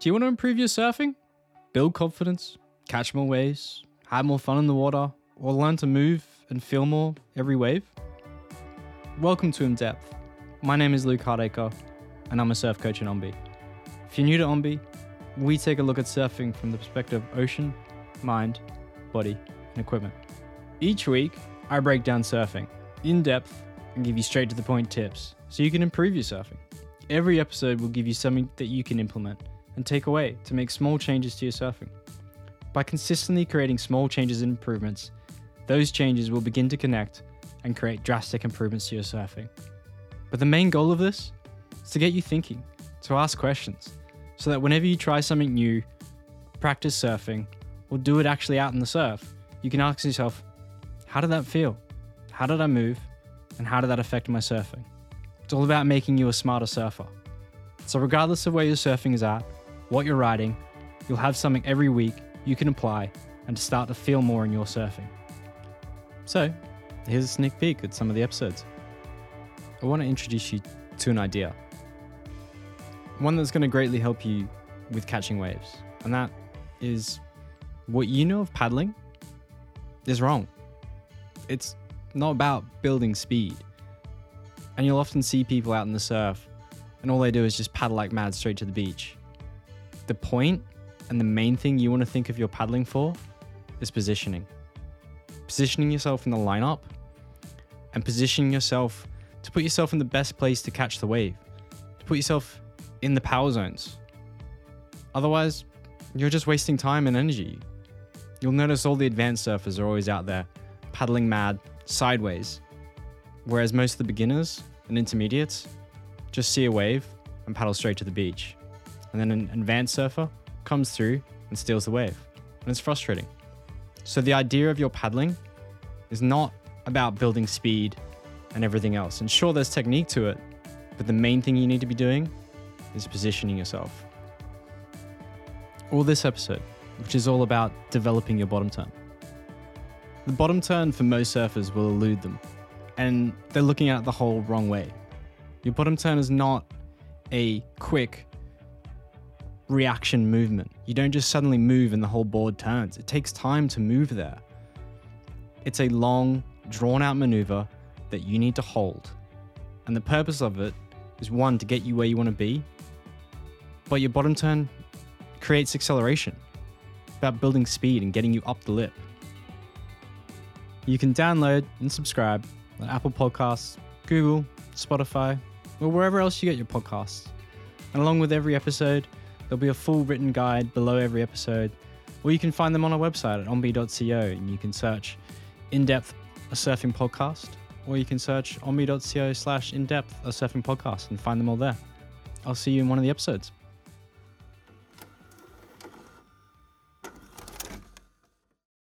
Do you want to improve your surfing? Build confidence, catch more waves, have more fun in the water, or learn to move and feel more every wave? Welcome to In Depth. My name is Luke Hardacre, and I'm a surf coach in Ombe. If you're new to Ombe, we take a look at surfing from the perspective of ocean, mind, body, and equipment. Each week, I break down surfing in depth and give you straight to the point tips so you can improve your surfing. Every episode will give you something that you can implement and take away to make small changes to your surfing. By consistently creating small changes and improvements, those changes will begin to connect and create drastic improvements to your surfing. But the main goal of this is to get you thinking, to ask questions, so that whenever you try something new, practice surfing, or do it actually out in the surf, you can ask yourself, how did that feel? How did I move? And how did that affect my surfing? It's all about making you a smarter surfer. So, regardless of where your surfing is at, what you're riding, you'll have something every week you can apply and to start to feel more in your surfing. So, here's a sneak peek at some of the episodes. I want to introduce you to an idea. One that's going to greatly help you with catching waves, and that is what you know of paddling is wrong. It's not about building speed. And you'll often see people out in the surf, and all they do is just paddle like mad straight to the beach the point and the main thing you want to think of your paddling for is positioning. Positioning yourself in the lineup and positioning yourself to put yourself in the best place to catch the wave, to put yourself in the power zones. Otherwise, you're just wasting time and energy. You'll notice all the advanced surfers are always out there paddling mad sideways, whereas most of the beginners and intermediates just see a wave and paddle straight to the beach and then an advanced surfer comes through and steals the wave. And it's frustrating. So the idea of your paddling is not about building speed and everything else. And sure, there's technique to it, but the main thing you need to be doing is positioning yourself. Or this episode, which is all about developing your bottom turn. The bottom turn for most surfers will elude them, and they're looking at it the whole wrong way. Your bottom turn is not a quick reaction movement. You don't just suddenly move and the whole board turns. It takes time to move there. It's a long, drawn out maneuver that you need to hold. And the purpose of it is one, to get you where you want to be, but your bottom turn creates acceleration. about building speed and getting you up the lip. You can download and subscribe on Apple Podcasts, Google, Spotify, or wherever else you get your podcasts. And along with every episode, There'll be a full written guide below every episode, or you can find them on our website at ombe.co and you can search in depth a surfing podcast, or you can search ombe.co slash in depth a surfing podcast and find them all there. I'll see you in one of the episodes.